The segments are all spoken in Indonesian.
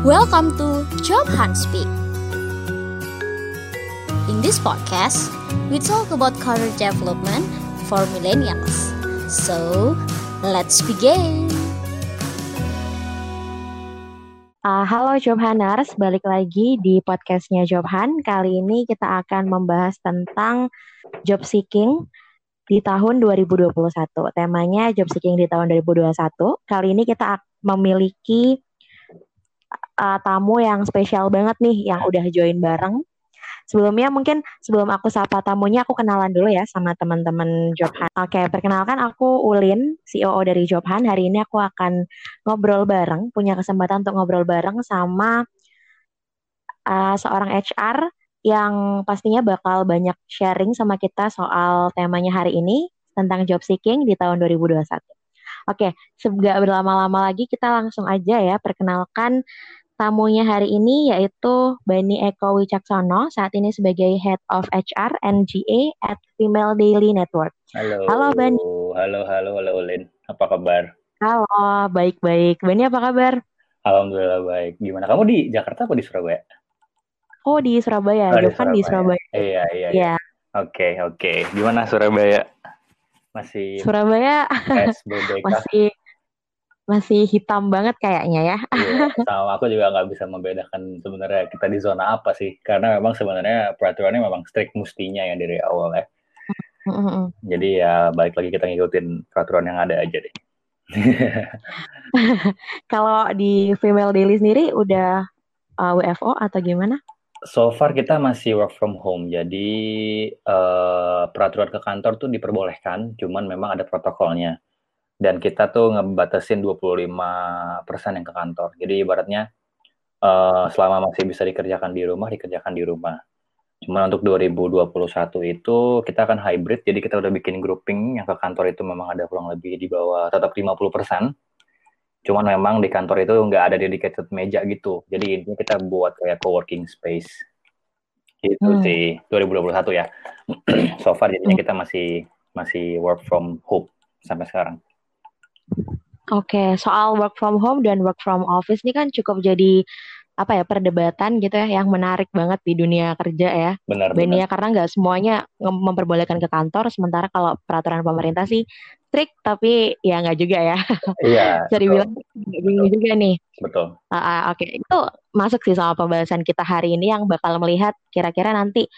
Welcome to Job Hunt Speak. In this podcast, we talk about career development for millennials. So, let's begin. Uh, halo Job Hunters, balik lagi di podcastnya Job Hunt. Kali ini kita akan membahas tentang job seeking di tahun 2021. Temanya job seeking di tahun 2021. Kali ini kita memiliki uh, tamu yang spesial banget nih yang udah join bareng. Sebelumnya mungkin sebelum aku sapa tamunya aku kenalan dulu ya sama teman-teman Jobhan. Oke, perkenalkan aku Ulin, CEO dari Jobhan. Hari ini aku akan ngobrol bareng, punya kesempatan untuk ngobrol bareng sama uh, seorang HR yang pastinya bakal banyak sharing sama kita soal temanya hari ini tentang job seeking di tahun 2021. Oke, sebelum berlama-lama lagi kita langsung aja ya perkenalkan Tamunya hari ini yaitu Bani Eko Wicaksono, saat ini sebagai Head of HR and GA at Female Daily Network. Halo. Halo Bani. Halo, halo, halo Ulin. Apa kabar? Halo, baik-baik. Bani apa kabar? Alhamdulillah baik. Gimana? Kamu di Jakarta atau di Surabaya? Oh, di Surabaya. Oh, di kan di Surabaya. Iya, iya, iya. Ya. Oke, oke. Gimana Surabaya? Masih Surabaya SBB masih masih hitam banget kayaknya ya. Iya, sama aku juga nggak bisa membedakan sebenarnya kita di zona apa sih, karena memang sebenarnya peraturannya memang strict mustinya ya dari awal ya. Jadi ya balik lagi kita ngikutin peraturan yang ada aja deh. Kalau di Female Daily sendiri udah uh, WFO atau gimana? So far kita masih work from home, jadi uh, peraturan ke kantor tuh diperbolehkan, cuman memang ada protokolnya dan kita tuh ngebatasin 25% yang ke kantor. Jadi ibaratnya uh, selama masih bisa dikerjakan di rumah, dikerjakan di rumah. Cuma untuk 2021 itu kita akan hybrid, jadi kita udah bikin grouping yang ke kantor itu memang ada kurang lebih di bawah tetap 50%. Cuman memang di kantor itu nggak ada dedicated meja gitu. Jadi ini kita buat kayak co-working space. Itu hmm. sih 2021 ya. so far jadinya kita masih masih work from home sampai sekarang. Oke, soal work from home dan work from office ini kan cukup jadi apa ya perdebatan gitu ya yang menarik banget di dunia kerja ya. Benar. Benia karena nggak semuanya memperbolehkan ke kantor, sementara kalau peraturan pemerintah sih strict tapi ya nggak juga ya. Iya. Jadi bilang bingung juga nih. Betul. Uh, uh, Oke, okay. itu masuk sih sama pembahasan kita hari ini yang bakal melihat kira-kira nanti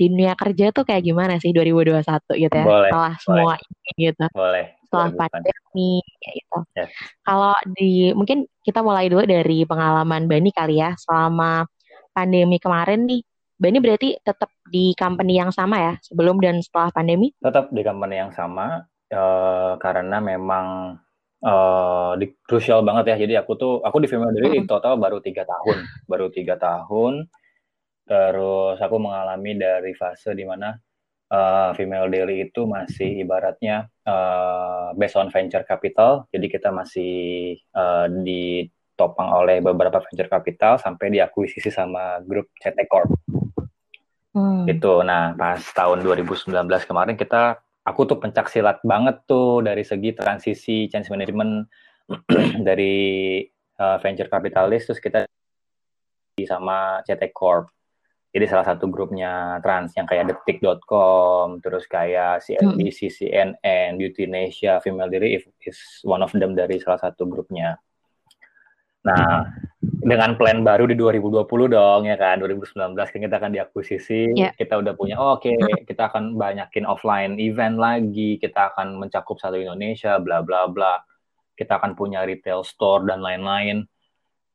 di dunia kerja tuh kayak gimana sih 2021 gitu ya. Boleh, setelah boleh. semua ini gitu. Boleh setelah pandemi gitu. Yes. Kalau di mungkin kita mulai dulu dari pengalaman Bani kali ya selama pandemi kemarin nih. Bani berarti tetap di company yang sama ya sebelum dan setelah pandemi? Tetap di company yang sama uh, karena memang uh, di krusial banget ya. Jadi aku tuh aku di Female Daily mm total baru tiga tahun, baru tiga tahun. Terus aku mengalami dari fase di mana uh, female daily itu masih ibaratnya uh, based on venture capital. Jadi kita masih uh, ditopang oleh beberapa venture capital sampai diakuisisi sama grup CT Corp. Hmm. Itu. Nah, pas tahun 2019 kemarin kita aku tuh pencak silat banget tuh dari segi transisi change management dari uh, venture capitalist terus kita sama CT Corp jadi salah satu grupnya trans yang kayak detik.com, terus kayak CNBC, hmm. CNN, Beauty Indonesia, Female Diri is one of them dari salah satu grupnya. Nah, dengan plan baru di 2020 dong ya kan, 2019 kan kita akan diakuisisi, yeah. kita udah punya oh, oke, okay, hmm. kita akan banyakin offline event lagi, kita akan mencakup satu Indonesia, bla bla bla. Kita akan punya retail store dan lain-lain.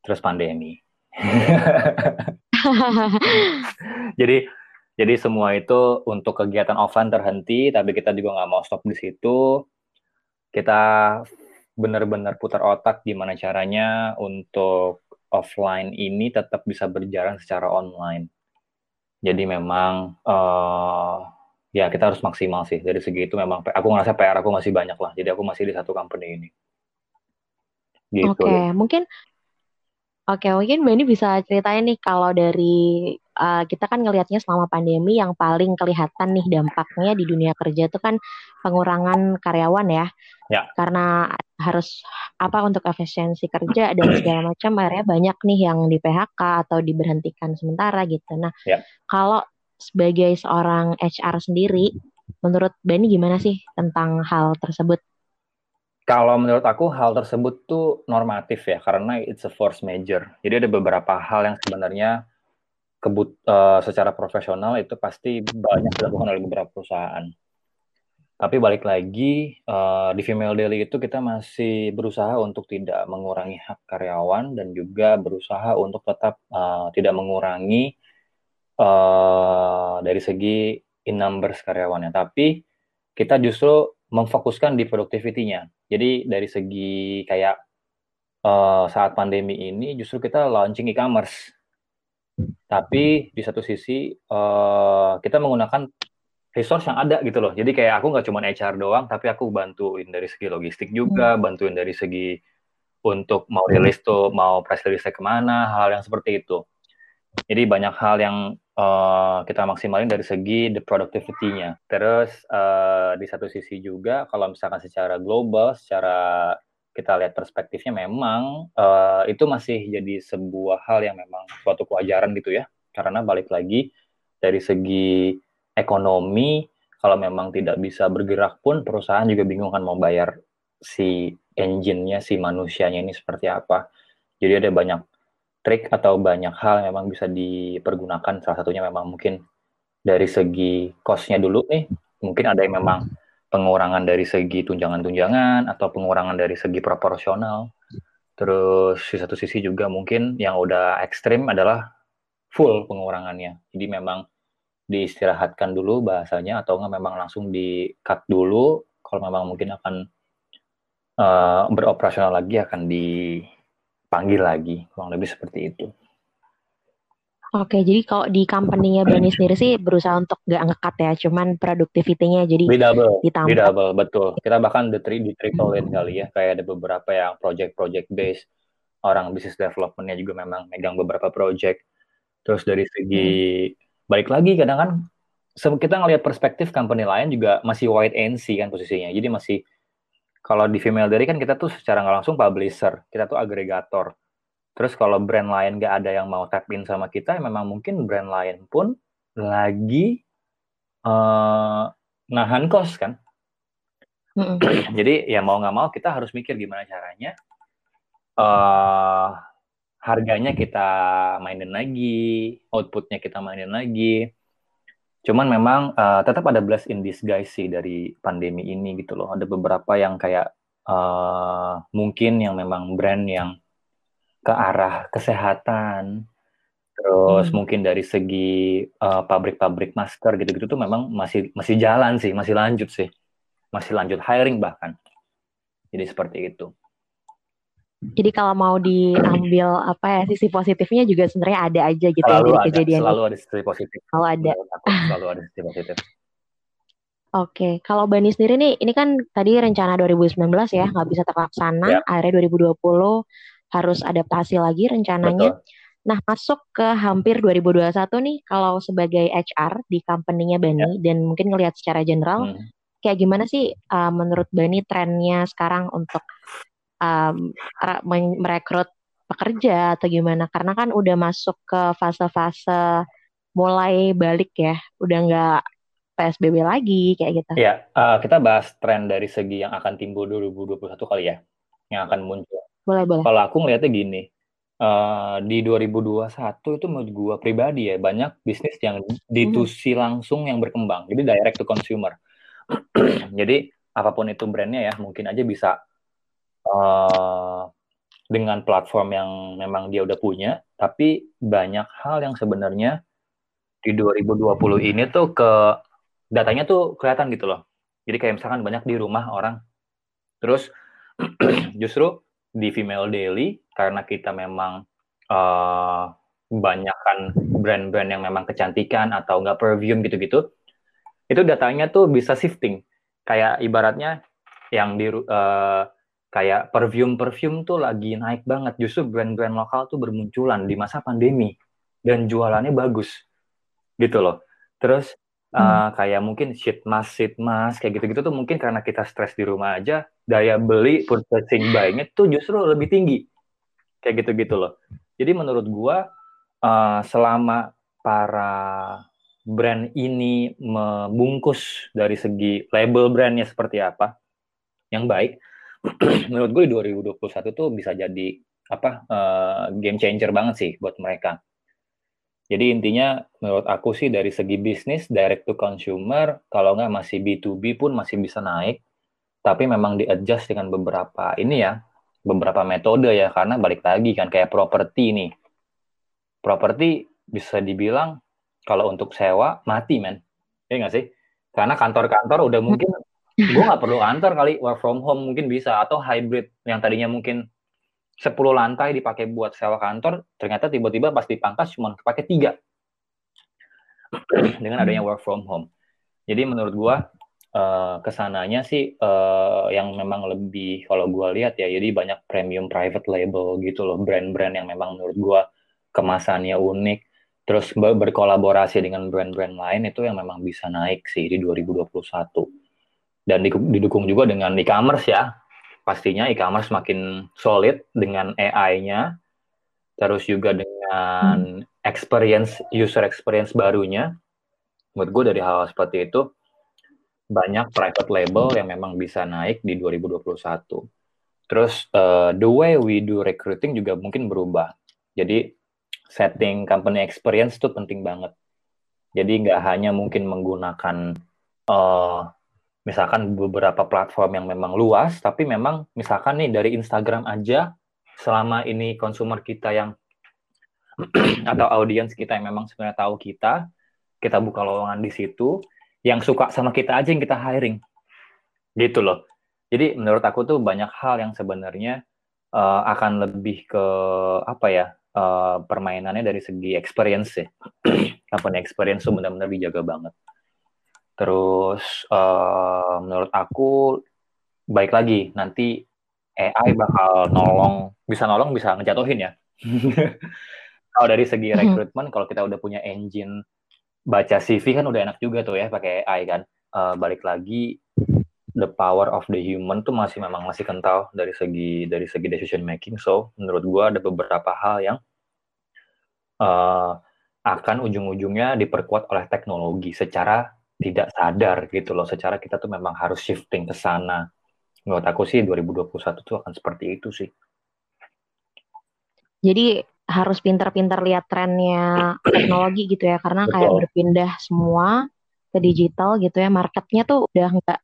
Terus pandemi. jadi jadi semua itu untuk kegiatan offline terhenti, tapi kita juga nggak mau stop di situ. Kita benar-benar putar otak gimana caranya untuk offline ini tetap bisa berjalan secara online. Jadi memang uh, ya kita harus maksimal sih dari segi itu memang aku ngerasa PR aku masih banyak lah. Jadi aku masih di satu company ini. Gitu. Oke, okay. mungkin Oke, mungkin Mbak ini bisa ceritain nih kalau dari uh, kita kan ngelihatnya selama pandemi yang paling kelihatan nih dampaknya di dunia kerja itu kan pengurangan karyawan ya. Ya. Karena harus apa untuk efisiensi kerja dan segala macam akhirnya banyak nih yang di PHK atau diberhentikan sementara gitu. Nah, ya. kalau sebagai seorang HR sendiri, menurut Bani gimana sih tentang hal tersebut? Kalau menurut aku hal tersebut tuh normatif ya karena it's a force major. Jadi ada beberapa hal yang sebenarnya kebut uh, secara profesional itu pasti banyak dilakukan oleh beberapa perusahaan. Tapi balik lagi uh, di Female Daily itu kita masih berusaha untuk tidak mengurangi hak karyawan dan juga berusaha untuk tetap uh, tidak mengurangi uh, dari segi in numbers karyawannya. Tapi kita justru memfokuskan di productivity-nya. Jadi dari segi kayak uh, saat pandemi ini justru kita launching e-commerce. Tapi di satu sisi uh, kita menggunakan resource yang ada gitu loh. Jadi kayak aku nggak cuma HR doang, tapi aku bantuin dari segi logistik juga, hmm. bantuin dari segi untuk mau rilis tuh, mau press release ke mana, hal yang seperti itu. Jadi banyak hal yang uh, kita maksimalin dari segi the productivity-nya. Terus uh, di satu sisi juga kalau misalkan secara global, secara kita lihat perspektifnya memang uh, itu masih jadi sebuah hal yang memang suatu kewajaran gitu ya. Karena balik lagi dari segi ekonomi kalau memang tidak bisa bergerak pun perusahaan juga bingung kan mau bayar si engine-nya, si manusianya ini seperti apa. Jadi ada banyak trik atau banyak hal memang bisa dipergunakan. Salah satunya memang mungkin dari segi cost-nya dulu nih, mungkin ada yang memang pengurangan dari segi tunjangan-tunjangan atau pengurangan dari segi proporsional. Terus di satu sisi juga mungkin yang udah ekstrim adalah full pengurangannya. Jadi memang diistirahatkan dulu bahasanya atau enggak memang langsung di cut dulu kalau memang mungkin akan uh, beroperasional lagi akan di panggil lagi, kurang lebih seperti itu. Oke, jadi kalau di company-nya Bani sendiri sih berusaha untuk gak ngekat ya, cuman productivity-nya jadi di double, ditambah. Di double, betul. Kita bahkan di, di triple in kali ya, kayak ada beberapa yang project-project base, orang business development-nya juga memang megang beberapa project. Terus dari segi, hmm. balik lagi kadang kan, kita ngelihat perspektif company lain juga masih white NC kan posisinya, jadi masih kalau di female dairy kan kita tuh secara nggak langsung publisher, kita tuh agregator. Terus kalau brand lain nggak ada yang mau tap in sama kita, ya memang mungkin brand lain pun lagi uh, nahan kos kan. Jadi ya mau nggak mau kita harus mikir gimana caranya uh, harganya kita mainin lagi, outputnya kita mainin lagi. Cuman memang uh, tetap ada blast in disguise sih dari pandemi ini gitu loh. Ada beberapa yang kayak uh, mungkin yang memang brand yang ke arah kesehatan, terus hmm. mungkin dari segi uh, pabrik-pabrik masker gitu-gitu tuh memang masih masih jalan sih, masih lanjut sih, masih lanjut hiring bahkan. Jadi seperti itu. Jadi kalau mau diambil apa ya sisi positifnya juga sebenarnya ada aja gitu ya selalu ya dari ada, kejadian selalu ada sisi positif. Selalu ada. Selalu ada sisi positif. Oke, kalau Bani sendiri nih, ini kan tadi rencana 2019 ya, nggak bisa terlaksana, ya. akhirnya 2020 harus adaptasi lagi rencananya. Betul. Nah, masuk ke hampir 2021 nih, kalau sebagai HR di company-nya Bani, ya. dan mungkin ngelihat secara general, hmm. kayak gimana sih uh, menurut Bani trennya sekarang untuk um, merekrut pekerja atau gimana? Karena kan udah masuk ke fase-fase mulai balik ya, udah nggak PSBB lagi kayak gitu. Iya, uh, kita bahas tren dari segi yang akan timbul 2021 kali ya, yang akan muncul. Boleh, boleh. Kalau aku ngeliatnya gini, uh, di 2021 itu menurut gua pribadi ya, banyak bisnis yang ditusi hmm. langsung yang berkembang, jadi direct to consumer. jadi apa pun itu brandnya ya, mungkin aja bisa uh, dengan platform yang memang dia udah punya, tapi banyak hal yang sebenarnya di 2020 ini tuh ke datanya tuh kelihatan gitu loh. Jadi kayak misalkan banyak di rumah orang, terus justru di Female Daily karena kita memang uh, banyakkan brand-brand yang memang kecantikan atau enggak perfume gitu-gitu, itu datanya tuh bisa shifting. Kayak ibaratnya yang di uh, kayak perfume-perfume tuh lagi naik banget. Justru brand-brand lokal tuh bermunculan di masa pandemi dan jualannya bagus. gitu loh. Terus uh, kayak mungkin sheet mask, sheet mask kayak gitu-gitu tuh mungkin karena kita stres di rumah aja, daya beli purchasing buying tuh justru lebih tinggi. Kayak gitu-gitu loh. Jadi menurut gua uh, selama para brand ini membungkus dari segi label brandnya seperti apa yang baik, menurut gue di 2021 tuh bisa jadi apa uh, game changer banget sih buat mereka. Jadi intinya menurut aku sih dari segi bisnis direct to consumer kalau nggak masih B2B pun masih bisa naik. Tapi memang di adjust dengan beberapa ini ya beberapa metode ya karena balik lagi kan kayak properti nih. Properti bisa dibilang kalau untuk sewa mati men. Ya nggak sih? Karena kantor-kantor udah mungkin gue nggak perlu kantor kali work from home mungkin bisa atau hybrid yang tadinya mungkin 10 lantai dipakai buat sewa kantor, ternyata tiba-tiba pas dipangkas cuma pakai tiga dengan adanya work from home. Jadi menurut gua uh, ke sananya sih uh, yang memang lebih kalau gua lihat ya, jadi banyak premium private label gitu loh, brand-brand yang memang menurut gua kemasannya unik, terus ber berkolaborasi dengan brand-brand lain itu yang memang bisa naik sih di 2021. Dan didukung juga dengan e-commerce ya, pastinya e-commerce makin solid dengan AI-nya, terus juga dengan experience user experience barunya. Menurut gue dari hal, hal seperti itu banyak private label yang memang bisa naik di 2021. Terus uh, the way we do recruiting juga mungkin berubah. Jadi setting company experience itu penting banget. Jadi nggak hanya mungkin menggunakan uh, misalkan beberapa platform yang memang luas, tapi memang misalkan nih dari Instagram aja, selama ini konsumer kita yang atau audiens kita yang memang sebenarnya tahu kita, kita buka lowongan di situ, yang suka sama kita aja yang kita hiring, gitu loh. Jadi menurut aku tuh banyak hal yang sebenarnya uh, akan lebih ke apa ya uh, permainannya dari segi experience ya, company experience tuh benar-benar dijaga banget. Terus uh, menurut aku baik lagi nanti AI bakal nolong, bisa nolong bisa ngejatuhin ya. kalau dari segi mhm. rekrutmen, kalau kita udah punya engine baca CV kan udah enak juga tuh ya pakai AI kan. Uh, balik lagi the power of the human tuh masih memang masih kental dari segi dari segi decision making. So menurut gua ada beberapa hal yang uh, akan ujung-ujungnya diperkuat oleh teknologi secara tidak sadar gitu loh secara kita tuh memang harus shifting ke sana. Menurut aku sih 2021 tuh akan seperti itu sih. Jadi harus pintar-pintar lihat trennya teknologi gitu ya karena Betul. kayak berpindah semua ke digital gitu ya marketnya tuh udah nggak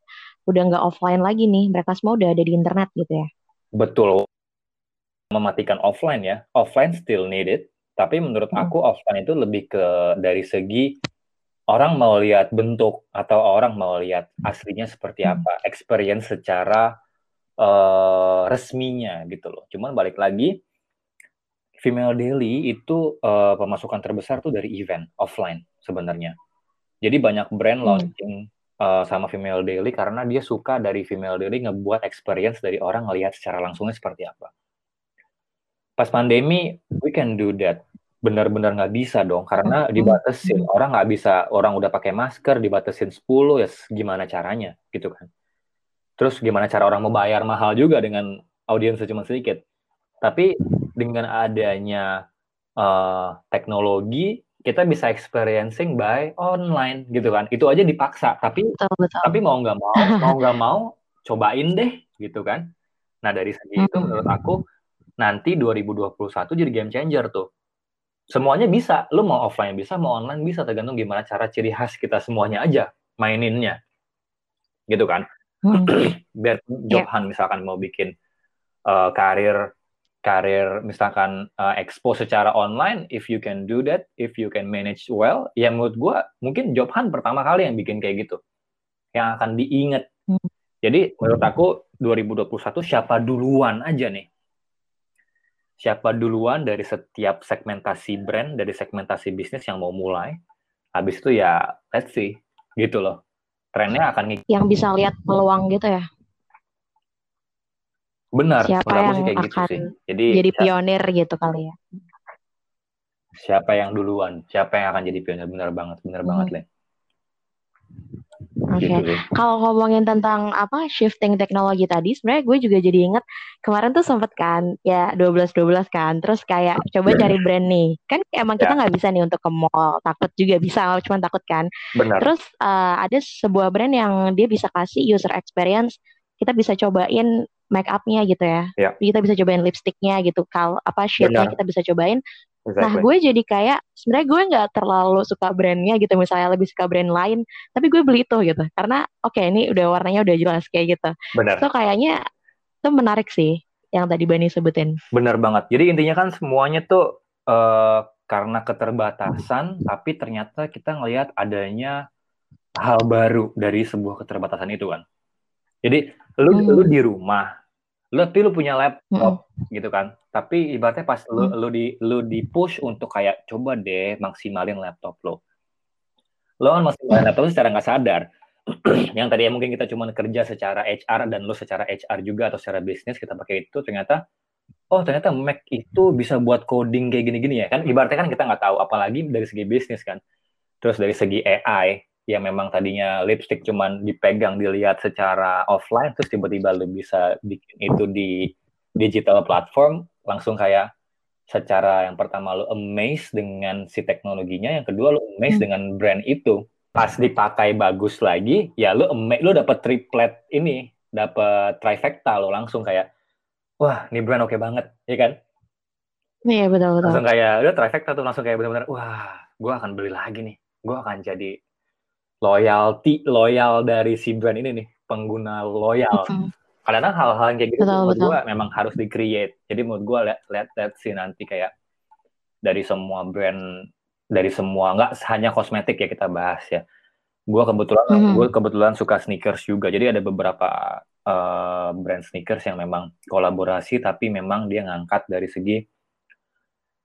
udah nggak offline lagi nih mereka semua udah ada di internet gitu ya betul mematikan offline ya offline still needed tapi menurut hmm. aku offline itu lebih ke dari segi orang mau lihat bentuk atau orang mau lihat aslinya seperti hmm. apa, experience secara uh, resminya gitu loh. Cuman balik lagi, female daily itu uh, pemasukan terbesar tuh dari event offline sebenarnya. Jadi banyak brand hmm. launching uh, sama female daily karena dia suka dari female daily ngebuat experience dari orang ngelihat secara langsungnya seperti apa. Pas pandemi, we can do that benar-benar nggak bisa dong karena dibatasin. Orang nggak bisa orang udah pakai masker dibatasin 10 ya gimana caranya gitu kan. Terus gimana cara orang mau bayar mahal juga dengan audiens cuma sedikit. Tapi dengan adanya uh, teknologi kita bisa experiencing by online gitu kan. Itu aja dipaksa tapi betul, betul. tapi mau nggak mau mau nggak mau cobain deh gitu kan. Nah dari segi itu menurut aku nanti 2021 jadi game changer tuh semuanya bisa. Lu mau offline bisa, mau online bisa, tergantung gimana cara ciri khas kita semuanya aja maininnya. Gitu kan? Hmm. Biar Johan yeah. misalkan mau bikin uh, karir karir misalkan uh, expo secara online, if you can do that, if you can manage well, ya menurut gue mungkin Johan pertama kali yang bikin kayak gitu, yang akan diingat. Hmm. Jadi menurut aku 2021 siapa duluan aja nih siapa duluan dari setiap segmentasi brand, dari segmentasi bisnis yang mau mulai. Habis itu ya let's see gitu loh. Trennya akan yang bisa lihat peluang gitu ya. Benar, siapa yang sih kayak gitu akan gitu sih. Jadi jadi pionir gitu kali ya. siapa yang duluan siapa yang akan jadi pionir benar banget benar hmm. banget Le Oke, okay. gitu kalau ngomongin tentang apa shifting teknologi tadi, sebenarnya gue juga jadi inget kemarin tuh sempet kan ya 12-12 kan, terus kayak coba cari brand nih, kan emang kita ya. nggak yeah. bisa nih untuk ke mall, takut juga bisa, cuma takut kan. Benar. Terus uh, ada sebuah brand yang dia bisa kasih user experience, kita bisa cobain make upnya gitu ya, yeah. kita bisa cobain lipsticknya gitu, kal apa shade-nya kita bisa cobain, exactly. Nah, gue jadi kayak sebenarnya gue nggak terlalu suka brandnya gitu, misalnya lebih suka brand lain, tapi gue beli itu gitu, karena oke okay, ini udah warnanya udah jelas kayak gitu. Benar. So kayaknya itu menarik sih yang tadi Bani sebutin. Benar banget. Jadi intinya kan semuanya tuh uh, karena keterbatasan, tapi ternyata kita ngelihat adanya hal baru dari sebuah keterbatasan itu kan. Jadi lu hmm. lu di rumah, lu tapi lu punya laptop hmm. gitu kan? Tapi ibaratnya pas lu hmm. lu di lu di push untuk kayak coba deh maksimalin laptop lo lo kan maksimalin laptop secara nggak sadar. Yang tadi ya mungkin kita cuma kerja secara HR dan lo secara HR juga atau secara bisnis kita pakai itu ternyata oh ternyata Mac itu bisa buat coding kayak gini-gini ya kan? Ibaratnya kan kita nggak tahu apalagi dari segi bisnis kan. Terus dari segi AI yang memang tadinya lipstick cuman dipegang dilihat secara offline terus tiba-tiba lu bisa bikin itu di digital platform langsung kayak secara yang pertama lu amazed dengan si teknologinya yang kedua lu amazed hmm. dengan brand itu. Pas dipakai bagus lagi ya lu amazed lu dapat triplet ini dapat trifecta lo langsung kayak wah ini brand oke okay banget ya kan? Iya betul betul. Langsung kayak udah trifecta tuh langsung kayak benar-benar wah gue akan beli lagi nih. Gue akan jadi loyalty loyal dari si brand ini nih pengguna loyal. Mm-hmm. kadang-kadang hal-hal yang kayak gitu betul, menurut gue memang harus di create jadi menurut gue lihat lihat lihat sih nanti kayak dari semua brand dari semua nggak hanya kosmetik ya kita bahas ya. Gue kebetulan mm-hmm. gue kebetulan suka sneakers juga. Jadi ada beberapa uh, brand sneakers yang memang kolaborasi tapi memang dia ngangkat dari segi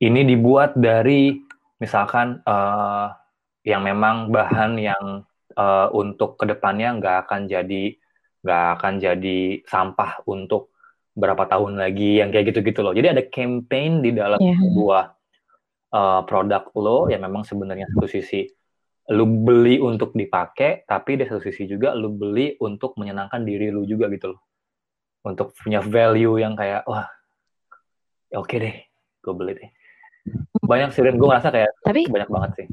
ini dibuat dari misalkan uh, yang memang bahan yang uh, untuk ke depannya nggak akan jadi nggak akan jadi sampah untuk berapa tahun lagi yang kayak gitu-gitu loh. Jadi ada campaign di dalam yeah. sebuah uh, produk lo yang memang sebenarnya satu sisi lu beli untuk dipakai, tapi di satu sisi juga lu beli untuk menyenangkan diri lu juga gitu loh. Untuk punya value yang kayak wah ya oke okay deh, gue beli deh. Banyak sih, gue ngerasa kayak tapi, banyak banget sih.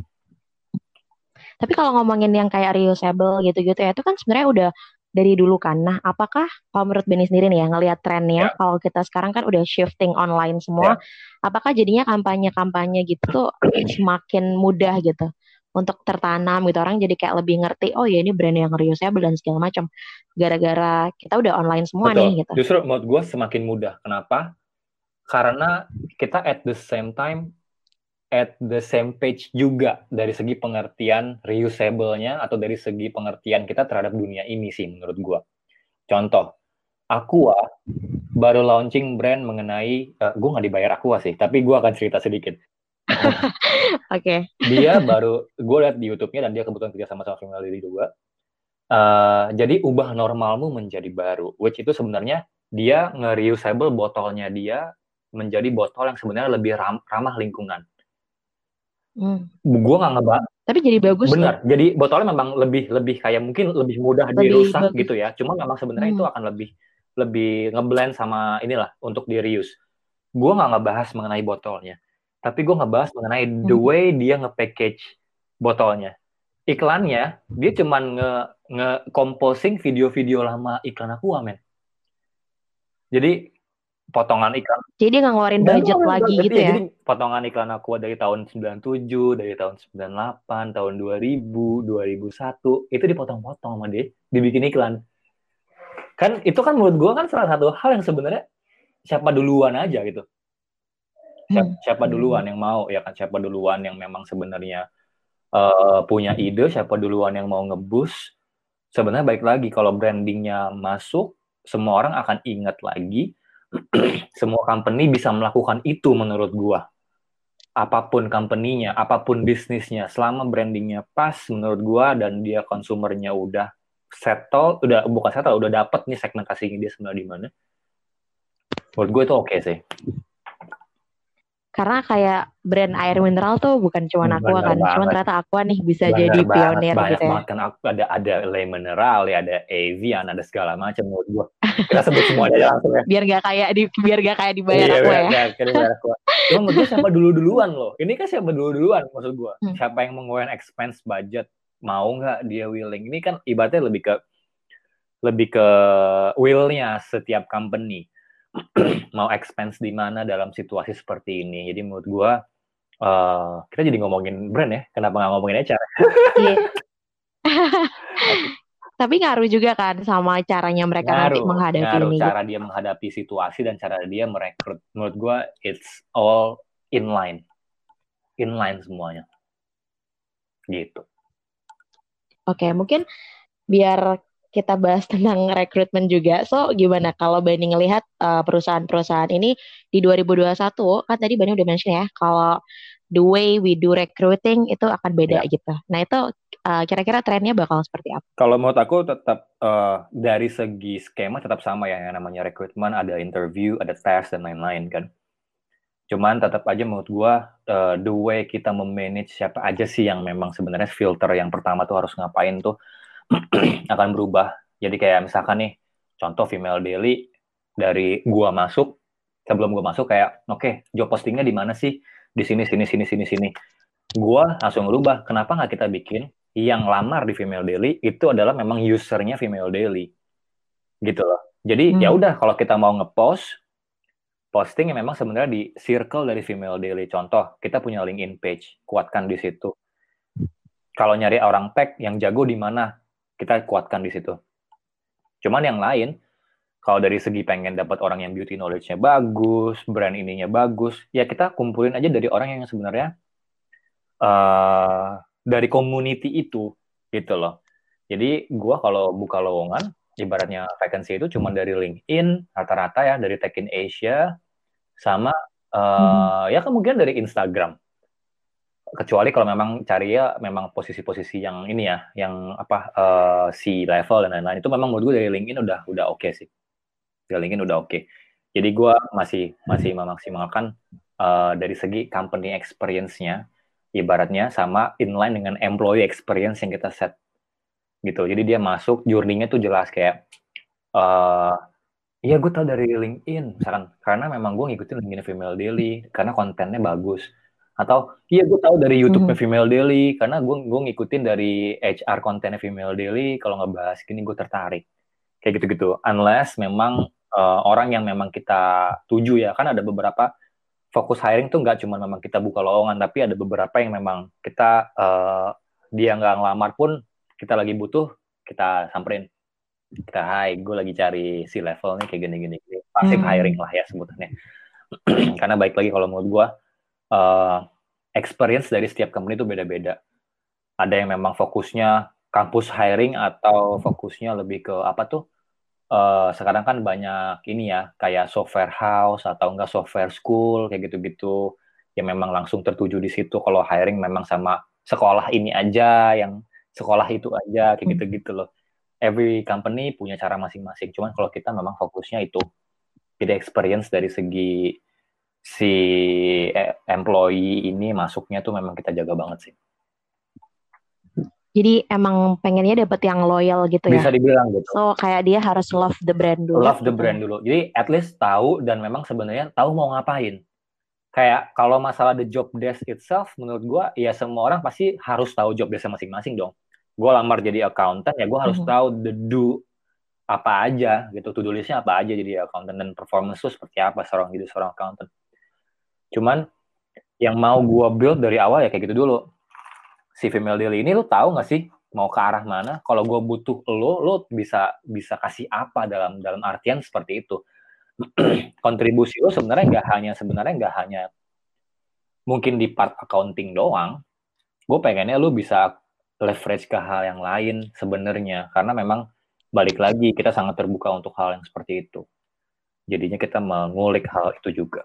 Tapi kalau ngomongin yang kayak reusable gitu-gitu ya, itu kan sebenarnya udah dari dulu kan. Nah, apakah kalau menurut Benny sendiri nih ya ngelihat trennya, yeah. kalau kita sekarang kan udah shifting online semua, yeah. apakah jadinya kampanye-kampanye gitu tuh semakin mudah gitu untuk tertanam gitu orang jadi kayak lebih ngerti oh ya ini brand yang reusable dan segala macam gara-gara kita udah online semua Betul. nih gitu. Justru menurut gue semakin mudah. Kenapa? Karena kita at the same time at the same page juga dari segi pengertian reusable-nya atau dari segi pengertian kita terhadap dunia ini sih menurut gua. Contoh, Aqua baru launching brand mengenai uh, gua nggak dibayar Aqua sih, tapi gua akan cerita sedikit. Oke. okay. Dia baru gue lihat di YouTube-nya dan dia kebetulan kerja sama sama Female Lady juga. Uh, jadi ubah normalmu menjadi baru, which itu sebenarnya dia nge-reusable botolnya dia menjadi botol yang sebenarnya lebih ram ramah lingkungan Hmm. Gue nggak ngebahas. Tapi jadi bagus. Benar. Tuh. Jadi botolnya memang lebih lebih kayak mungkin lebih mudah lebih dirusak bagus. gitu ya. Cuma memang sebenarnya hmm. itu akan lebih lebih ngeblend sama inilah untuk di reuse. Gue nggak ngebahas mengenai botolnya, tapi gue ngebahas mengenai hmm. the way dia nge-package botolnya. Iklannya dia cuman nge nge composing video-video lama iklan aku men. Jadi potongan iklan. Jadi dia nggak ngeluarin budget nah, lagi gitu ya? Jadi potongan iklan aku dari tahun 97, dari tahun 98, tahun 2000, 2001, itu dipotong-potong sama dia, dibikin iklan. Kan itu kan menurut gue kan salah satu hal yang sebenarnya siapa duluan aja gitu. Siapa, hmm. siapa duluan yang mau ya kan siapa duluan yang memang sebenarnya uh, punya ide, siapa duluan yang mau ngebus. Sebenarnya baik lagi kalau brandingnya masuk, semua orang akan ingat lagi semua company bisa melakukan itu menurut gua. Apa pun company-nya, apa pun bisnisnya, selama brandingnya pas menurut gua dan dia konsumernya udah settle, udah bukan settle, udah dapet nih segmentasinya dia sebenarnya di mana. Menurut gue itu oke okay sih. Karena kayak brand air mineral tuh bukan cuma Hmm, aqua bener kan, cuma ternyata aqua nih bisa Bener jadi banget, pionir banyak gitu ya. banget kan aku ada ada Le Mineral ya, ada Evian, ada segala macam menurut gua. Kita sebut semuanya aja langsung ya. Biar gak kayak di biar gak kayak dibayar Iya, aqua biar ya. kayak dibayar aqua. Cuma menurut gua siapa dulu-duluan loh. Ini kan siapa dulu-duluan maksud gua. Hmm. Siapa yang mengeluarkan expense budget, mau nggak dia willing. Ini kan ibaratnya lebih ke lebih ke will-nya setiap company. mau expense di mana dalam situasi seperti ini. Jadi menurut gua eh kita jadi ngomongin brand ya. Kenapa nggak ngomongin HR? Iya. Tapi ngaruh juga kan sama caranya mereka nanti Ngaruh, menghadapi ngaruh ini. cara dia menghadapi situasi dan cara dia merekrut. Menurut gua it's all inline. Inline semuanya. Gitu. Oke, mungkin biar kita bahas tentang rekrutmen juga. So, gimana kalau Bani ngelihat uh, perusahaan-perusahaan ini di 2021, kan tadi Bani udah mention ya, kalau the way we do recruiting itu akan beda Ya. gitu. Nah, itu uh, kira-kira trennya bakal seperti apa? Kalau menurut aku tetap eh, dari segi skema tetap sama ya yang namanya rekrutmen ada interview, ada tes dan lain-lain kan. Cuman tetap aja menurut gua eh, the way kita memanage siapa aja sih yang memang sebenarnya filter yang pertama tuh harus ngapain tuh akan berubah. Jadi kayak misalkan nih contoh female daily dari gua masuk sebelum gua masuk kayak oke job postingnya di mana sih? Di sini sini sini sini sini. Gua langsung ngerubah. Kenapa nggak kita bikin yang lamar di Female Daily itu adalah memang usernya Female Daily gitu loh jadi Hmm. ya udah kalau kita mau ngepost posting yang memang sebenarnya di circle dari Female Daily contoh kita punya LinkedIn page kuatkan di situ kalau nyari orang tag yang jago di mana kita kuatkan di situ cuman yang lain kalau dari segi pengen dapat orang yang beauty knowledge-nya bagus brand ininya bagus ya kita kumpulin aja dari orang yang sebenarnya eh dari community itu gitu loh. Jadi gua kalau buka lowongan ibaratnya vacancy itu cuma dari LinkedIn rata-rata ya dari Tech in Asia sama eh ya kemungkinan dari Instagram. Kecuali kalau memang cari ya memang posisi-posisi yang ini ya, yang apa eh si level dan lain-lain. Itu memang menurut gue dari LinkedIn udah udah oke sih. Dari LinkedIn udah oke. Jadi gua masih masih memaksimalkan eh, dari segi company experience-nya ibaratnya sama inline dengan employee experience yang kita set. Gitu. Jadi dia masuk journey-nya tuh jelas kayak eh iya gue tau dari LinkedIn misalkan. Karena memang gue ngikutin LinkedIn Female Daily karena kontennya bagus atau iya gue tahu dari YouTube-nya Female Daily karena gue gue ngikutin dari HR kontennya Female Daily kalau ngebahas gini gue tertarik. Kayak gitu-gitu unless memang eh, orang yang memang kita tuju ya. Kan ada beberapa fokus hiring tuh nggak cuma memang kita buka lowongan tapi ada beberapa yang memang kita eh, dia nggak ngelamar pun kita lagi butuh kita samperin. Kita hai gue lagi cari si level nih kayak gini gini, gini. passive Hmm. hiring lah ya sebutannya. Karena baik lagi kalau menurut gue eh, experience dari setiap company itu beda-beda. Ada yang memang fokusnya kampus hiring atau fokusnya lebih ke apa tuh? Eh, sekarang kan banyak ini ya kayak software house atau enggak software school kayak gitu-gitu. Yang memang langsung tertuju di situ kalau hiring memang sama sekolah ini aja yang sekolah itu aja kayak gitu-gitu loh. Every company punya cara masing-masing. Cuman kalau kita memang fokusnya itu jadi experience dari segi si eh, employee ini masuknya tuh memang kita jaga banget sih Jadi emang pengennya dapet yang loyal gitu ya. bisa dibilang gitu So kayak dia harus love the brand dulu. love the gitu. brand dulu. Jadi at least tahu dan memang sebenarnya tahu mau ngapain. Kayak kalau masalah the job desk itself, menurut gua ya semua orang pasti harus tahu job desk masing-masing dong. Gua lamar jadi accountant ya gua harus Mhm. tahu the do apa aja gitu, to do listnya apa aja jadi accountant dan performance itu seperti apa seorang jadi seorang accountant. Cuman yang mau gua build dari awal ya kayak gitu dulu. Si female daily ini lu tahu nggak sih mau ke arah mana? Kalau gua butuh lo, lo bisa bisa kasih apa dalam dalam artian seperti itu. Kontribusi lo sebenarnya nggak hanya sebenarnya nggak hanya mungkin di part accounting doang. Gue pengennya lu bisa leverage ke hal yang lain sebenarnya karena memang balik lagi kita sangat terbuka untuk hal yang seperti itu. Jadinya kita mengulik hal itu juga.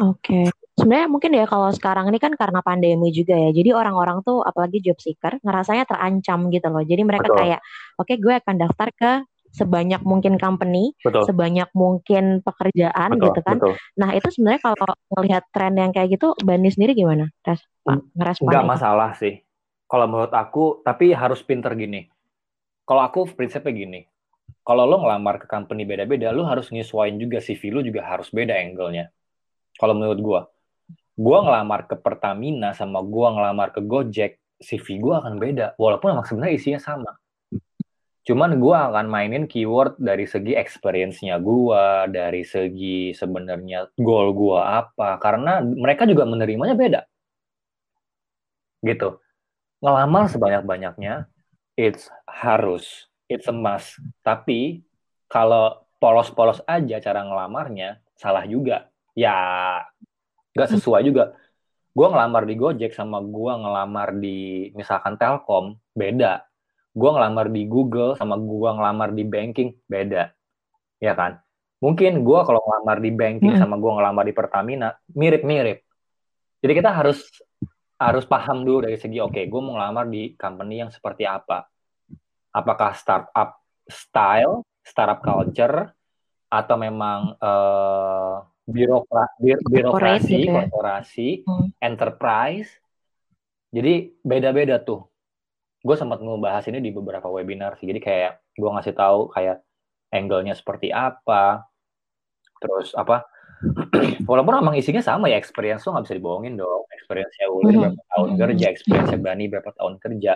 Oke. Sebenarnya mungkin ya kalau sekarang ini kan karena pandemi juga ya. Jadi orang-orang tuh apalagi job seeker ngerasanya terancam gitu loh. Jadi mereka Betul. kayak oke gue akan daftar ke sebanyak mungkin company, betul. sebanyak mungkin pekerjaan betul, gitu kan. Betul. Nah itu sebenarnya kalau melihat tren yang kayak gitu, Bani sendiri gimana? Res, ngerespon Nggak masalah sih. Kalau menurut aku, tapi harus pinter gini. Kalau aku prinsipnya gini, kalau lo ngelamar ke company beda-beda, lo harus nyesuaiin juga CV lo juga harus beda angle-nya. Kalau menurut gue, gue ngelamar ke Pertamina sama gue ngelamar ke Gojek, CV gue akan beda. Walaupun emang sebenarnya isinya sama. Cuman gue akan mainin keyword dari segi experience-nya gue, dari segi sebenarnya goal gue apa. Karena mereka juga menerimanya beda. Gitu. Ngelamar sebanyak-banyaknya, it's harus, it's a must. Tapi kalau polos-polos aja cara ngelamarnya, salah juga. Ya, gak sesuai juga. Gue ngelamar di Gojek sama gue ngelamar di misalkan Telkom, beda. Gue ngelamar di Google sama gue ngelamar di banking beda. Ya kan? Mungkin gue kalau ngelamar di banking hmm. sama gue ngelamar di Pertamina mirip-mirip. Jadi kita harus harus paham dulu dari segi oke okay, gue mau ngelamar di company yang seperti apa. Apakah startup style startup culture atau memang uh, birokra bir birokrasi gitu ya? korporasi hmm. enterprise jadi beda-beda tuh gue sempat ngebahas ini di beberapa webinar sih. Jadi kayak gue ngasih tahu kayak angle-nya seperti apa, terus apa. Walaupun emang isinya sama ya, experience tuh nggak bisa dibohongin dong. Experience-nya Uli mm-hmm. berapa tahun kerja, experience-nya Bani berapa tahun kerja.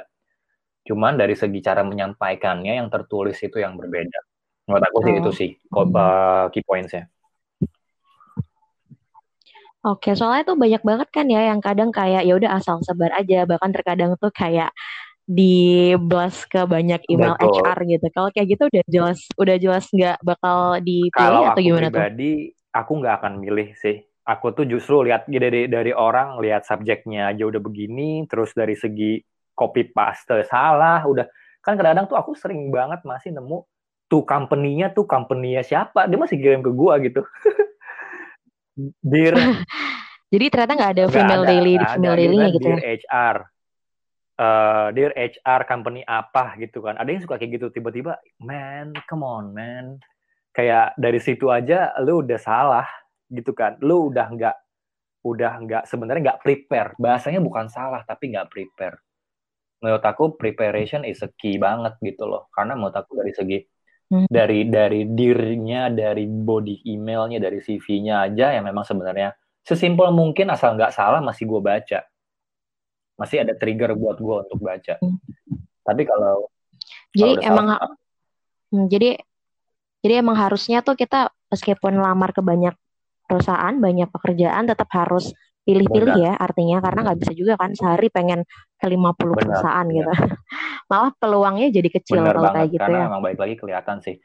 Cuman dari segi cara menyampaikannya yang tertulis itu yang berbeda. Menurut aku sih oh. itu sih uh, key points-nya. Oke, soalnya tuh banyak banget kan ya yang kadang kayak ya udah asal sebar aja, bahkan terkadang tuh kayak di blast ke banyak email Betul. HR gitu. Kalau kayak gitu udah jelas udah jelas nggak bakal dipilih atau gimana tuh? Kalau pribadi aku nggak akan milih sih. Aku tuh justru lihat dari dari orang lihat subjeknya aja udah begini, terus dari segi copy paste salah, udah kan kadang-kadang tuh aku sering banget masih nemu tuh company-nya tuh company-nya siapa, dia masih kirim ke gua gitu. Dear Jadi ternyata nggak ada female ada, daily female daily-nya gitu ya. HR uh, dear HR company apa gitu kan. Ada yang suka kayak gitu tiba-tiba, man, come on man. Kayak dari situ aja lu udah salah gitu kan. Lu udah nggak udah nggak sebenarnya nggak prepare. Bahasanya bukan salah tapi nggak prepare. Menurut aku preparation is a key banget gitu loh. Karena menurut aku dari segi hmm. dari dari dirinya, dari body emailnya, dari CV-nya aja yang memang sebenarnya sesimpel mungkin asal nggak salah masih gue baca masih ada trigger buat gue untuk baca. Hmm. Tapi kalau jadi kalau emang salah, hmm, jadi jadi emang harusnya tuh kita meskipun lamar ke banyak perusahaan, banyak pekerjaan tetap harus pilih-pilih ya artinya karena nggak bisa juga kan sehari pengen ke 50 Benar, perusahaan ya. gitu. Malah peluangnya jadi kecil Benar kalau kayak gitu karena ya. emang baik lagi kelihatan sih.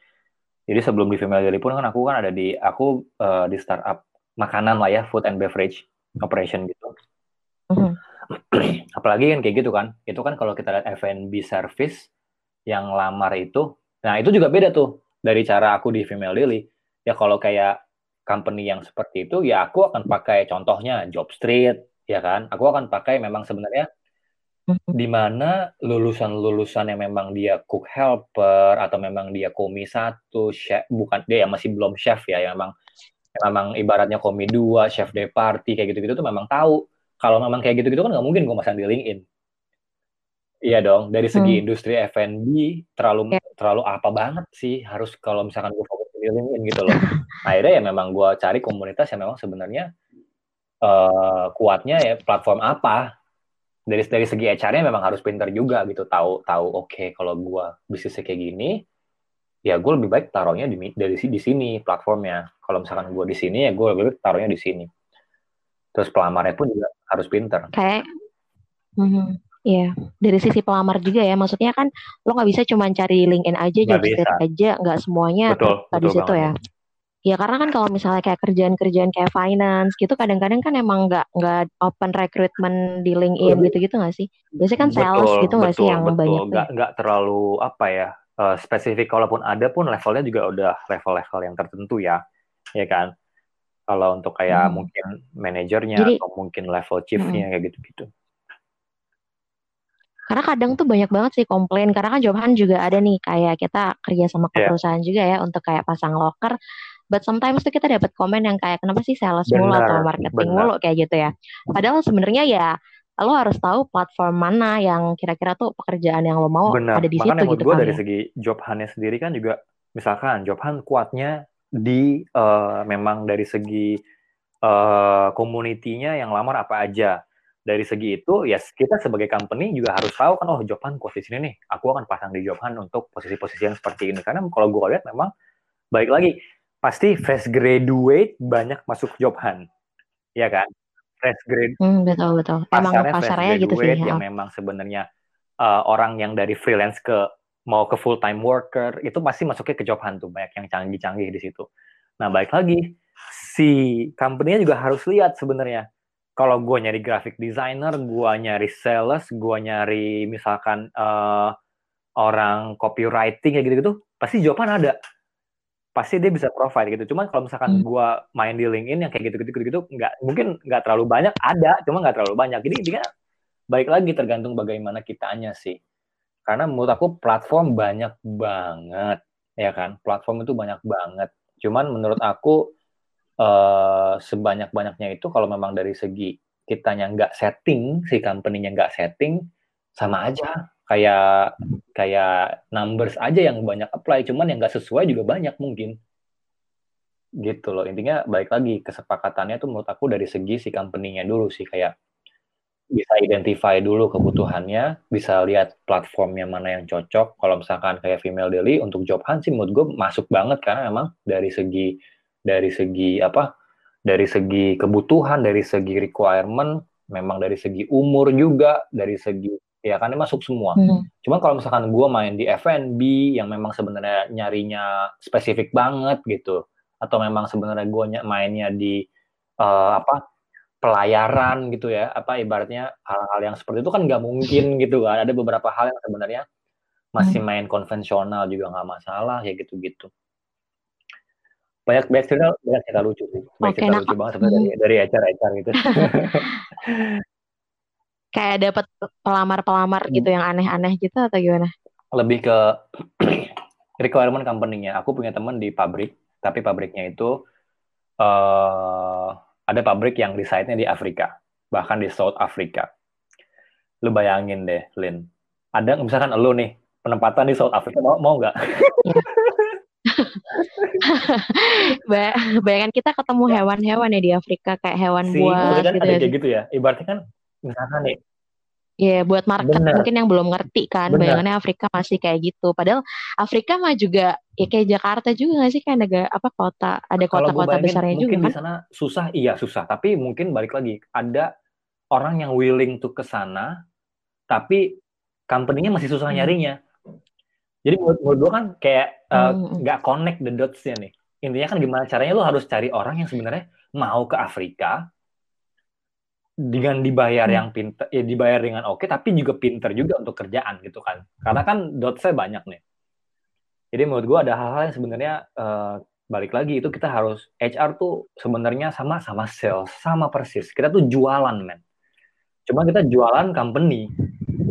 Jadi sebelum di Female Daily pun kan aku kan ada di aku uh, di startup makanan lah ya, food and beverage operation gitu. -huh. apalagi kan kayak gitu kan itu kan kalau kita lihat F&B service yang lamar itu nah itu juga beda tuh dari cara aku di female daily ya kalau kayak company yang seperti itu ya aku akan pakai contohnya job street ya kan aku akan pakai memang sebenarnya mm-hmm. di mana lulusan-lulusan yang memang dia cook helper atau memang dia komi satu chef bukan dia yang masih belum chef ya yang memang yang memang ibaratnya komi dua chef de party kayak gitu-gitu tuh memang tahu kalau memang kayak gitu-gitu kan nggak mungkin gue masang di LinkedIn. Iya dong, dari segi hmm. industri F&B terlalu yeah. terlalu apa banget sih harus kalau misalkan gue fokus di LinkedIn gitu loh. Akhirnya ya memang gue cari komunitas yang memang sebenarnya uh, kuatnya ya platform apa. Dari dari segi HR-nya memang harus pinter juga gitu, tahu tahu oke okay, kalau gue bisnisnya kayak gini, ya gue lebih baik taruhnya di dari di sini platformnya. Kalau misalkan gue di sini ya gue lebih baik taruhnya di sini. Terus pelamarnya pun juga harus pinter. Kayak, mm-hmm. Iya, dari sisi pelamar juga ya. Maksudnya kan lo nggak bisa cuma cari LinkedIn aja, job aja, nggak semuanya betul, betul di situ ya. Ya karena kan kalau misalnya kayak kerjaan-kerjaan kayak finance gitu, kadang-kadang kan emang nggak nggak open recruitment di LinkedIn gitu-gitu nggak sih? Biasanya kan sales betul, gitu nggak sih yang betul. banyak? Nggak nggak terlalu apa ya uh, spesifik. Kalaupun ada pun levelnya juga udah level-level yang tertentu ya, ya kan? Kalau untuk kayak hmm. mungkin manajernya Jadi, atau mungkin level chiefnya hmm. kayak gitu-gitu. Karena kadang tuh banyak banget sih komplain karena kan Jobhan juga ada nih kayak kita kerja sama ke Iya. perusahaan juga ya untuk kayak pasang locker. But sometimes tuh kita dapat komen yang kayak kenapa sih sales mulu atau marketing mulu kayak gitu ya. Padahal sebenarnya ya lo harus tahu platform mana yang kira-kira tuh pekerjaan yang lo mau Benar. ada di Makanya situ gitu gue kali dari ya. segi job hunt-nya sendiri kan juga misalkan job hunt kuatnya di eh, memang dari segi eh community-nya yang lamar apa aja. Dari segi itu ya kita sebagai company juga harus tahu kan oh hunt posisi ini nih. Aku akan pasang di hunt untuk posisi-posisi yang seperti ini. Karena kalau gue lihat memang baik lagi pasti fresh graduate banyak masuk hunt. Ya kan? Fresh grade Hmm, betul betul. Emang pasarnya fresh pasarnya gitu sih. ya. yang memang sebenarnya uh, orang yang dari freelance ke mau ke full time worker itu pasti masuknya ke hunt tuh banyak yang canggih-canggih di situ. Nah balik lagi si company-nya juga harus lihat sebenarnya kalau gue nyari graphic designer, gue nyari sales, gue nyari misalkan uh, orang copywriting kayak gitu-gitu, pasti hunt ada pasti dia bisa provide gitu. Cuman kalau misalkan Hmm. gua main di LinkedIn yang kayak gitu-gitu gitu nggak mungkin nggak terlalu banyak ada, cuma nggak terlalu banyak. Jadi intinya baik lagi tergantung bagaimana kitanya sih. Karena menurut aku platform banyak banget, ya kan? Platform itu banyak banget. Cuman menurut aku eh, sebanyak-banyaknya itu kalau memang dari segi kitanya nggak setting, si company-nya nggak setting, sama aja. Kayak kayak numbers aja yang banyak apply cuman yang nggak sesuai juga banyak mungkin. Gitu loh. Intinya balik lagi kesepakatannya tuh menurut aku dari segi si company-nya dulu sih. Kayak bisa identify dulu kebutuhannya bisa lihat platformnya mana yang cocok. Kalau misalkan kayak female daily untuk job hunt sih menurut gue masuk banget karena memang dari segi dari segi apa dari segi kebutuhan dari segi requirement memang dari segi umur juga dari segi ya kan masuk semua Hmm. Cuma kalau misalkan gue main di F&B yang memang sebenarnya nyarinya spesifik banget gitu, atau memang sebenarnya gue mainnya di eh, apa pelayaran gitu ya, apa ibaratnya hal-hal yang seperti itu kan nggak mungkin gitu kan. Ada beberapa hal yang sebenarnya masih main konvensional juga nggak masalah ya gitu-gitu. Banyak banyak cerita, banyak cerita lucu sih, banyak Oke, cerita nah, lucu banget sebenarnya dari dari HR-HR gitu. Kayak dapat pelamar-pelamar Hmm. gitu yang aneh-aneh gitu atau gimana? lebih ke requirement company-nya. Aku punya teman di pabrik, tapi pabriknya itu eh ada pabrik yang di site-nya di Afrika, bahkan di South Africa. Lu bayangin deh, Lin. Ada misalkan lu nih penempatan di South Africa mau mau nggak? Ba- Bayangan kita ketemu hewan-hewan ya di Afrika kayak hewan sih, buas kan gitu ada ya. kayak gitu ya. Ibaratnya kan misalkan nih, Iya, buat market Bener. mungkin yang belum ngerti kan, Bener. bayangannya Afrika masih kayak gitu. Padahal Afrika mah juga ya kayak Jakarta juga nggak sih kayak negara apa kota, ada kota-kota besarnya juga mungkin di kan? sana susah, iya susah. Tapi mungkin balik lagi, ada orang yang willing to ke sana, tapi company-nya masih susah Hmm. nyarinya. Jadi menurut, menurut gue kan kayak uh, Hmm. nggak connect the dots-nya nih. Intinya kan gimana caranya lu harus cari orang yang sebenarnya mau ke Afrika dengan dibayar Hmm. yang pinter, ya dibayar dengan oke, tapi juga pinter juga untuk kerjaan gitu kan. Karena kan dots-nya banyak nih. Jadi menurut gue ada hal-hal yang sebenarnya eh, balik lagi itu kita harus HR tuh sebenarnya sama sama sales sama persis. Kita tuh jualan men. Cuma kita jualan company,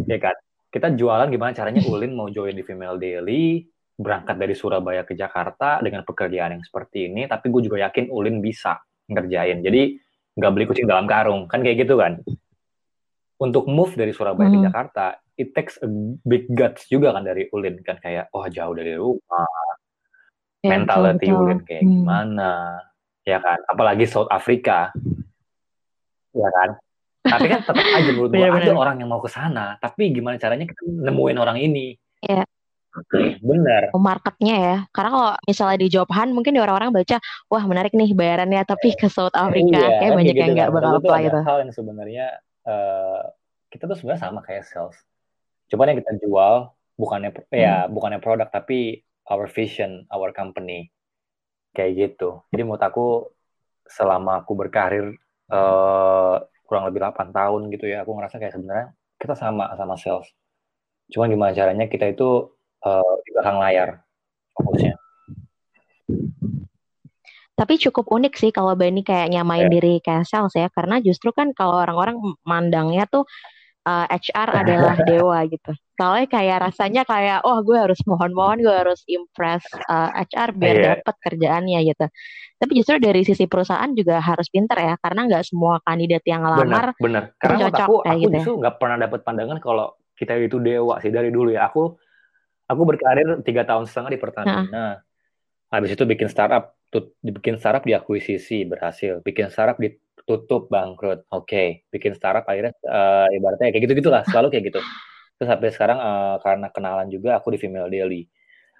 ya kan? Kita jualan gimana caranya Ulin mau join di Female Daily, berangkat dari Surabaya ke Jakarta dengan pekerjaan yang seperti ini, tapi gue juga yakin Ulin bisa ngerjain. Jadi nggak beli kucing dalam karung, kan kayak gitu kan? Untuk move dari Surabaya ke Hmm. Jakarta, it takes a big guts juga kan dari Ulin kan kayak, oh jauh dari rumah, Ya, mentality betul, betul. Ulin kayak Hmm. gimana, ya kan? Apalagi South Africa, ya kan? Tapi kan tetap aja menurut gua ada orang yang mau ke sana, tapi gimana caranya kita nemuin orang ini? Iya. Bener. Oh, marketnya ya. Karena kalau misalnya di job hunt mungkin di orang-orang baca, wah menarik nih bayarannya, tapi ke South Africa Iya, kayak banyak kayak yang gitu nggak kan. bakal apply gitu. hal yang sebenarnya eh, kita tuh sebenarnya sama kayak sales. Cuman yang kita jual bukannya ya Hmm. bukannya produk tapi our vision, our company. Kayak gitu. Jadi menurut aku selama aku berkarir eh, kurang lebih 8 tahun gitu ya, aku ngerasa kayak sebenarnya kita sama sama sales. Cuman gimana caranya kita itu eh, di belakang layar fokusnya. Tapi cukup unik sih kalau Bani kayak nyamain Ya. diri kayak sales ya, karena justru kan kalau orang-orang mandangnya tuh uh, eh, HR adalah dewa gitu. Soalnya kayak rasanya kayak, oh gue harus mohon-mohon, gue harus impress uh, eh, HR biar yeah. dapat kerjaannya gitu. Tapi justru dari sisi perusahaan juga harus pinter ya, karena nggak semua kandidat yang ngelamar bener, bener. Karena cocok aku, kayak aku gitu. Ya. justru nggak pernah dapat pandangan kalau kita itu dewa sih dari dulu ya. Aku aku berkarir tiga tahun setengah di Pertamina. Nah. Habis itu bikin startup, tut, bikin startup di akuisisi berhasil, bikin startup ditutup bangkrut. Oke, okay. bikin startup akhirnya uh, ibaratnya kayak gitu gitulah, selalu kayak gitu. Terus sampai sekarang uh, karena kenalan juga aku di Female Daily.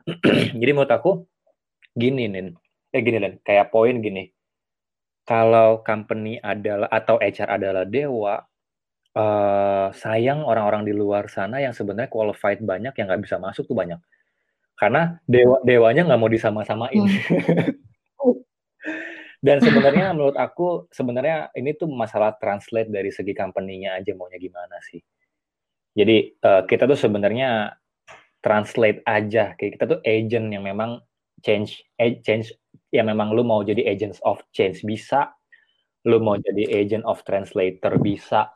Jadi menurut aku gini nih, eh gini nih, kayak poin gini. Kalau company adalah atau HR adalah dewa, uh, sayang orang-orang di luar sana yang sebenarnya qualified banyak yang nggak bisa masuk tuh banyak. Karena dewa dewanya nggak mau disama-samain. Hmm. Dan sebenarnya menurut aku sebenarnya ini tuh masalah translate dari segi company-nya aja maunya gimana sih. Jadi uh, kita tuh sebenarnya translate aja kayak kita tuh agent yang memang change eh, change yang memang lu mau jadi agents of change bisa, lu mau jadi agent of translator bisa,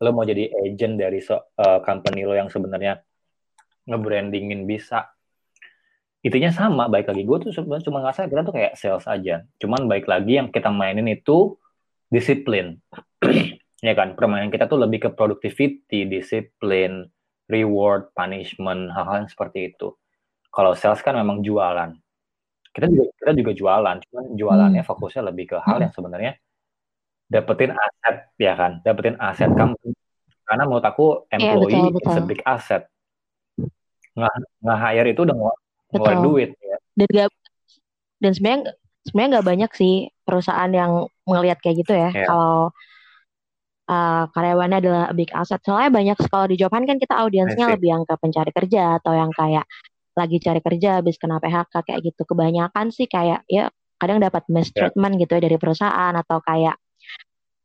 lu mau jadi agent dari so, uh, company lo yang sebenarnya nge-brandingin bisa. Intinya sama baik lagi. Gue tuh sebenarnya cuma ngerasa kita tuh kayak sales aja. Cuman baik lagi yang kita mainin itu disiplin. Ya kan? Permainan kita tuh lebih ke productivity disiplin reward punishment hal-hal yang seperti itu. Kalau sales kan memang jualan. Kita juga kita juga jualan cuman jualannya hmm. fokusnya lebih ke hal yang sebenarnya dapetin aset ya kan dapetin aset kamu karena menurut aku iya, employee yeah, betul, betul. is a big asset nggak nggak hire itu udah ngeluarin duit ya. Dan gak, dan sebenarnya sebenarnya nggak banyak sih perusahaan yang melihat kayak gitu ya. Yeah. Kalau uh, karyawannya adalah big asset. Soalnya banyak sekolah di Jopan kan kita audiensnya lebih yang ke pencari kerja atau yang kayak lagi cari kerja habis kena PHK kayak gitu. Kebanyakan sih kayak ya kadang dapat mistreatment yeah. gitu ya dari perusahaan atau kayak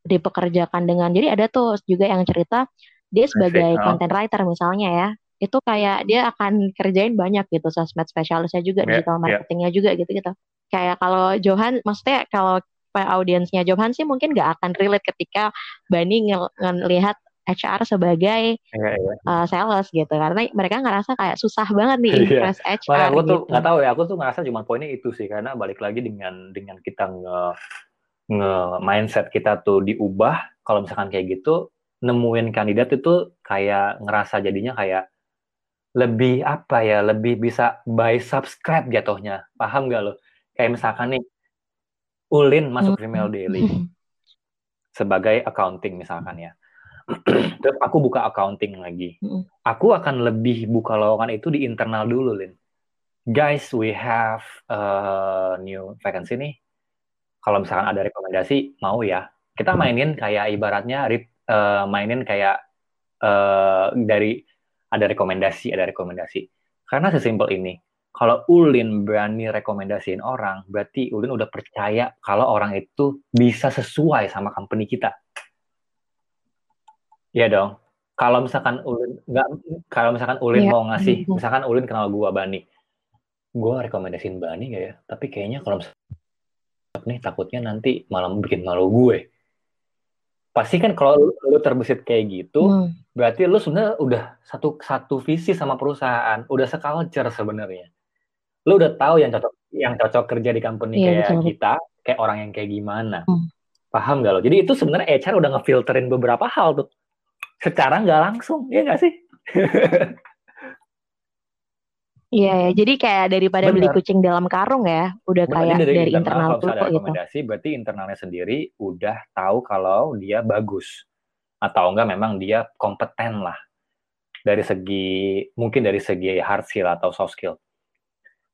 dipekerjakan dengan jadi ada tuh juga yang cerita dia sebagai content writer misalnya ya itu kayak dia akan kerjain banyak gitu sosmed spesialisnya juga yeah, digital marketingnya yeah. juga gitu gitu kayak kalau Johan maksudnya kalau audiensnya Johan sih mungkin gak akan relate ketika Bani ng ngelihat HR sebagai yeah, yeah. Uh, sales gitu karena mereka ngerasa kayak susah banget nih iya. impress yeah. HR Makanya aku tuh gitu. nggak tahu ya aku tuh ngerasa cuma poinnya itu sih karena balik lagi dengan dengan kita nge nge mindset kita tuh diubah kalau misalkan kayak gitu nemuin kandidat itu kayak ngerasa jadinya kayak lebih apa ya, lebih bisa buy subscribe jatuhnya. Paham gak lo? Kayak misalkan nih, Ulin masuk Female Daily sebagai accounting misalkan ya. Terus aku buka accounting lagi. Aku akan lebih buka lowongan itu di internal dulu, Lin. Guys, we have a new vacancy nih. Kalau misalkan ada rekomendasi, mau ya. Kita mainin kayak ibaratnya uh, mainin kayak uh, dari ada rekomendasi, ada rekomendasi. Karena sesimpel ini, kalau Ulin berani rekomendasiin orang, berarti Ulin udah percaya kalau orang itu bisa sesuai sama company kita. Iya dong. Kalau misalkan Ulin nggak, kalau misalkan Ulin ya. mau ngasih, misalkan Ulin kenal gua Bani, gua rekomendasiin Bani gak ya? Tapi kayaknya kalau misalkan nih takutnya nanti malah bikin malu gue pasti kan kalau lu, lu terbesit kayak gitu, hmm. berarti lu sebenarnya udah satu satu visi sama perusahaan, udah seculture sebenarnya. Lu udah tahu yang cocok yang cocok kerja di company yeah, kayak betul. kita, kayak orang yang kayak gimana. Hmm. Paham gak lo? Jadi itu sebenarnya HR udah ngefilterin beberapa hal tuh. Secara nggak langsung, ya nggak sih? Iya ya, jadi kayak daripada Bener. beli kucing dalam karung ya, udah Bener, kayak dari, dari internal, internal tuh ada gitu. rekomendasi, gitu. berarti internalnya sendiri udah tahu kalau dia bagus atau enggak memang dia kompeten lah dari segi mungkin dari segi hard skill atau soft skill.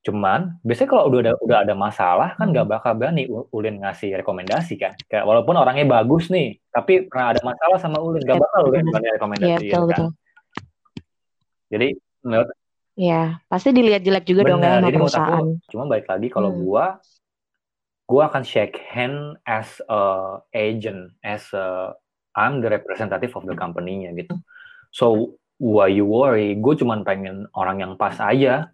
Cuman biasanya kalau udah ada udah ada masalah kan nggak hmm. bakal berani Ulin ngasih rekomendasi kan. Kayak walaupun orangnya bagus nih, tapi pernah ada masalah sama Ulin nggak bakal Ulin berani rekomendasi ya, betul, kan. Betul. Jadi menurut Iya, pasti dilihat jelek juga Bener, dong ya sama perusahaan. Aku, cuma balik lagi kalau hmm. gua gua akan shake hand as a agent, as a I'm the representative of the company-nya gitu. So why you worry? Gue cuma pengen orang yang pas aja,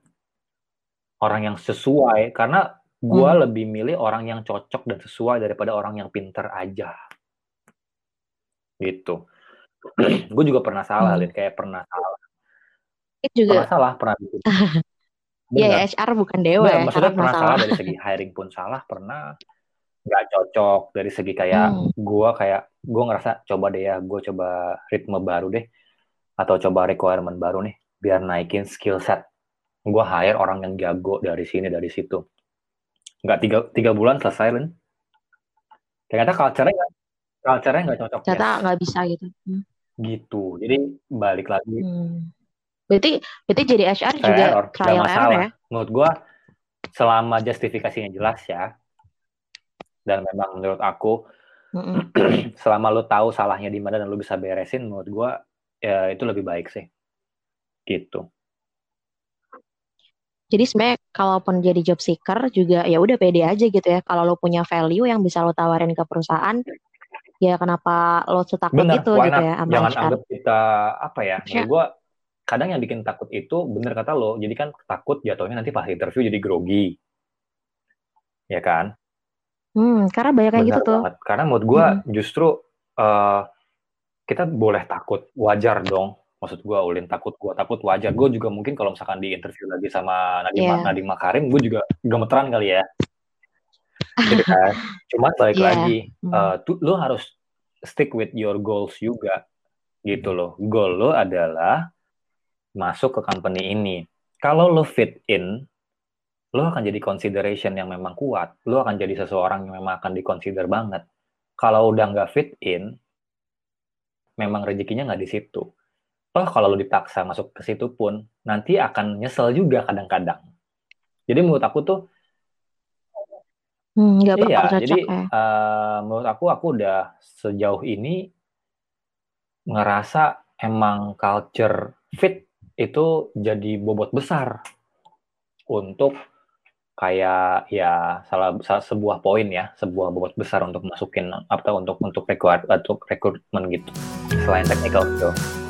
orang yang sesuai. Karena gue hmm. lebih milih orang yang cocok dan sesuai daripada orang yang pinter aja. Gitu. gue juga pernah salah, hmm. Lin. kayak pernah salah. Itu juga pernah salah, pernah bikin. Iya, ya, HR bukan dewa ya. Maksudnya pernah salah. salah dari segi hiring pun salah, pernah nggak cocok dari segi kayak hmm. gue kayak gue ngerasa coba deh ya, gue coba ritme baru deh atau coba requirement baru nih biar naikin skill set. Gue hire orang yang jago dari sini dari situ. Nggak tiga, tiga bulan selesai, Lin. Ternyata culture-nya culture-nya nggak cocok. Ternyata nggak bisa gitu. Hmm. Gitu. Jadi balik lagi. Hmm. Berarti berarti jadi HR trial juga error, trial error ya? Menurut gue selama justifikasinya jelas ya. Dan memang menurut aku mm -mm. selama lu tahu salahnya di mana dan lu bisa beresin menurut gue ya itu lebih baik sih. Gitu. Jadi sebenarnya kalaupun jadi job seeker juga ya udah pede aja gitu ya. Kalau lo punya value yang bisa lo tawarin ke perusahaan, ya kenapa lo setakut Bener, gitu gitu ya sama Jangan HR. anggap kita apa ya? Menurut gue kadang yang bikin takut itu bener kata lo. Jadi kan takut jatuhnya nanti pas interview jadi grogi. Ya kan? Hmm, karena banyak kayak gitu tuh. Karena menurut gue hmm. justru uh, kita boleh takut, wajar dong maksud gue ulin takut gue takut wajar gue juga mungkin kalau misalkan di interview lagi sama Nadiem yeah. Nadiem Makarim gue juga gemeteran kali ya gitu kan cuman balik yeah. lagi uh, tuh lo harus stick with your goals juga gitu loh goal lo adalah masuk ke company ini kalau lo fit in lo akan jadi consideration yang memang kuat lo akan jadi seseorang yang memang akan dikonsider banget kalau udah nggak fit in memang rezekinya nggak di situ toh kalau lo dipaksa masuk ke situ pun nanti akan nyesel juga kadang-kadang. Jadi menurut aku tuh hmm, gak iya, jadi ya. uh, menurut aku aku udah sejauh ini ngerasa emang culture fit itu jadi bobot besar untuk kayak ya salah, salah sebuah poin ya sebuah bobot besar untuk masukin atau untuk untuk rekrut untuk rekrutmen gitu selain technical skill.